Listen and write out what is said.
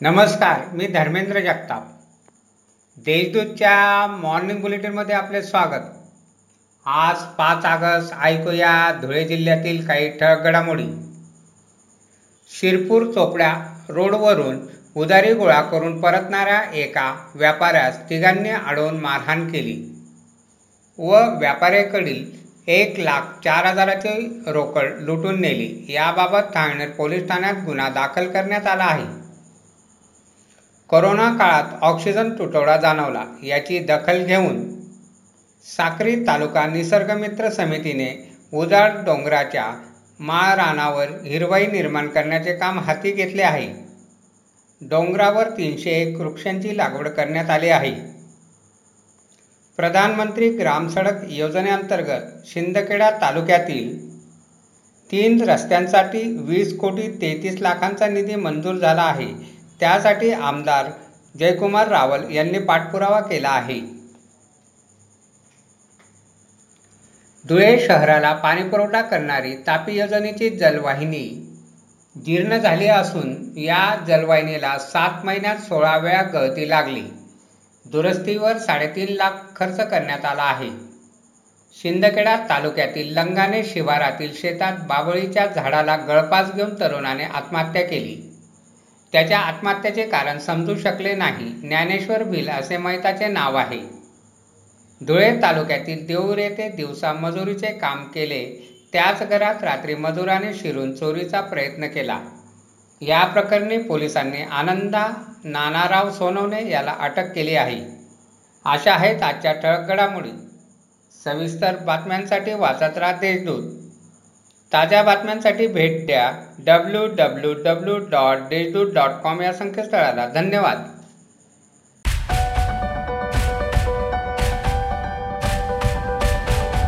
नमस्कार मी धर्मेंद्र जगताप. देशदूतच्या मॉर्निंग बुलेटिनमध्ये आपले स्वागत. आज पाच ऑगस्ट ऐकूया धुळे जिल्ह्यातील काही ठळक घडामोडी. शिरपूर चोपड्या रोडवरून उदारी गोळा करून परतणाऱ्या एका व्यापाऱ्यास तिघांनी अडवून मारहाण केली व व्यापाऱ्याकडील एक लाख चार हजाराची रोकड लुटून नेली. याबाबत ठाणे पोलीस ठाण्यात गुन्हा दाखल करण्यात आला आहे. कोरोना काळात ऑक्सिजन तुटवडा जाणवला. याची दखल घेऊन साक्री तालुका निसर्गमित्र समितीने उजाड डोंगराच्या माळ रानावर हिरवाई निर्माण करण्याचे काम हाती घेतले आहे. डोंगरावर तीनशे एक वृक्षांची लागवड करण्यात आली आहे. प्रधानमंत्री ग्रामसडक योजनेअंतर्गत शिंदखेडा तालुक्यातील तीन रस्त्यांसाठी वीस कोटी तेहतीस लाखांचा निधी मंजूर झाला आहे. त्यासाठी आमदार जयकुमार रावल यांनी पाठपुरावा केला आहे. धुळे शहराला पाणीपुरवठा करणारी तापी योजनेची जलवाहिनी जीर्ण झाली असून या जलवाहिनीला सात महिन्यात सोळा वेळा गळती लागली. दुरुस्तीवर साडेतीन लाख खर्च करण्यात आला आहे. शिंदखेडा तालुक्यातील लंगाणे शिवारातील शेतात बाबळीच्या झाडाला गळपास घेऊन तरुणाने आत्महत्या केली. त्याच्या आत्महत्येचे कारण समजू शकले नाही. ज्ञानेश्वर भिल असे मैताचे नाव आहे. धुळे तालुक्यातील देऊर येथे दिवसा मजुरीचे काम केले. त्याच घरात रात्री मजुराने शिरून चोरीचा प्रयत्न केला. या प्रकरणी पोलिसांनी आनंदा नानाराव सोनवणे याला अटक केली आहे. अशा आहेत आजच्या ठळक घडामोडी. सविस्तर बातम्यांसाठी वाचत राहा देशदूत. ताज्या बातम्यांसाठी भेट द्या W W W dot Deshdoot dot com या संकेतस्थळाला. धन्यवाद.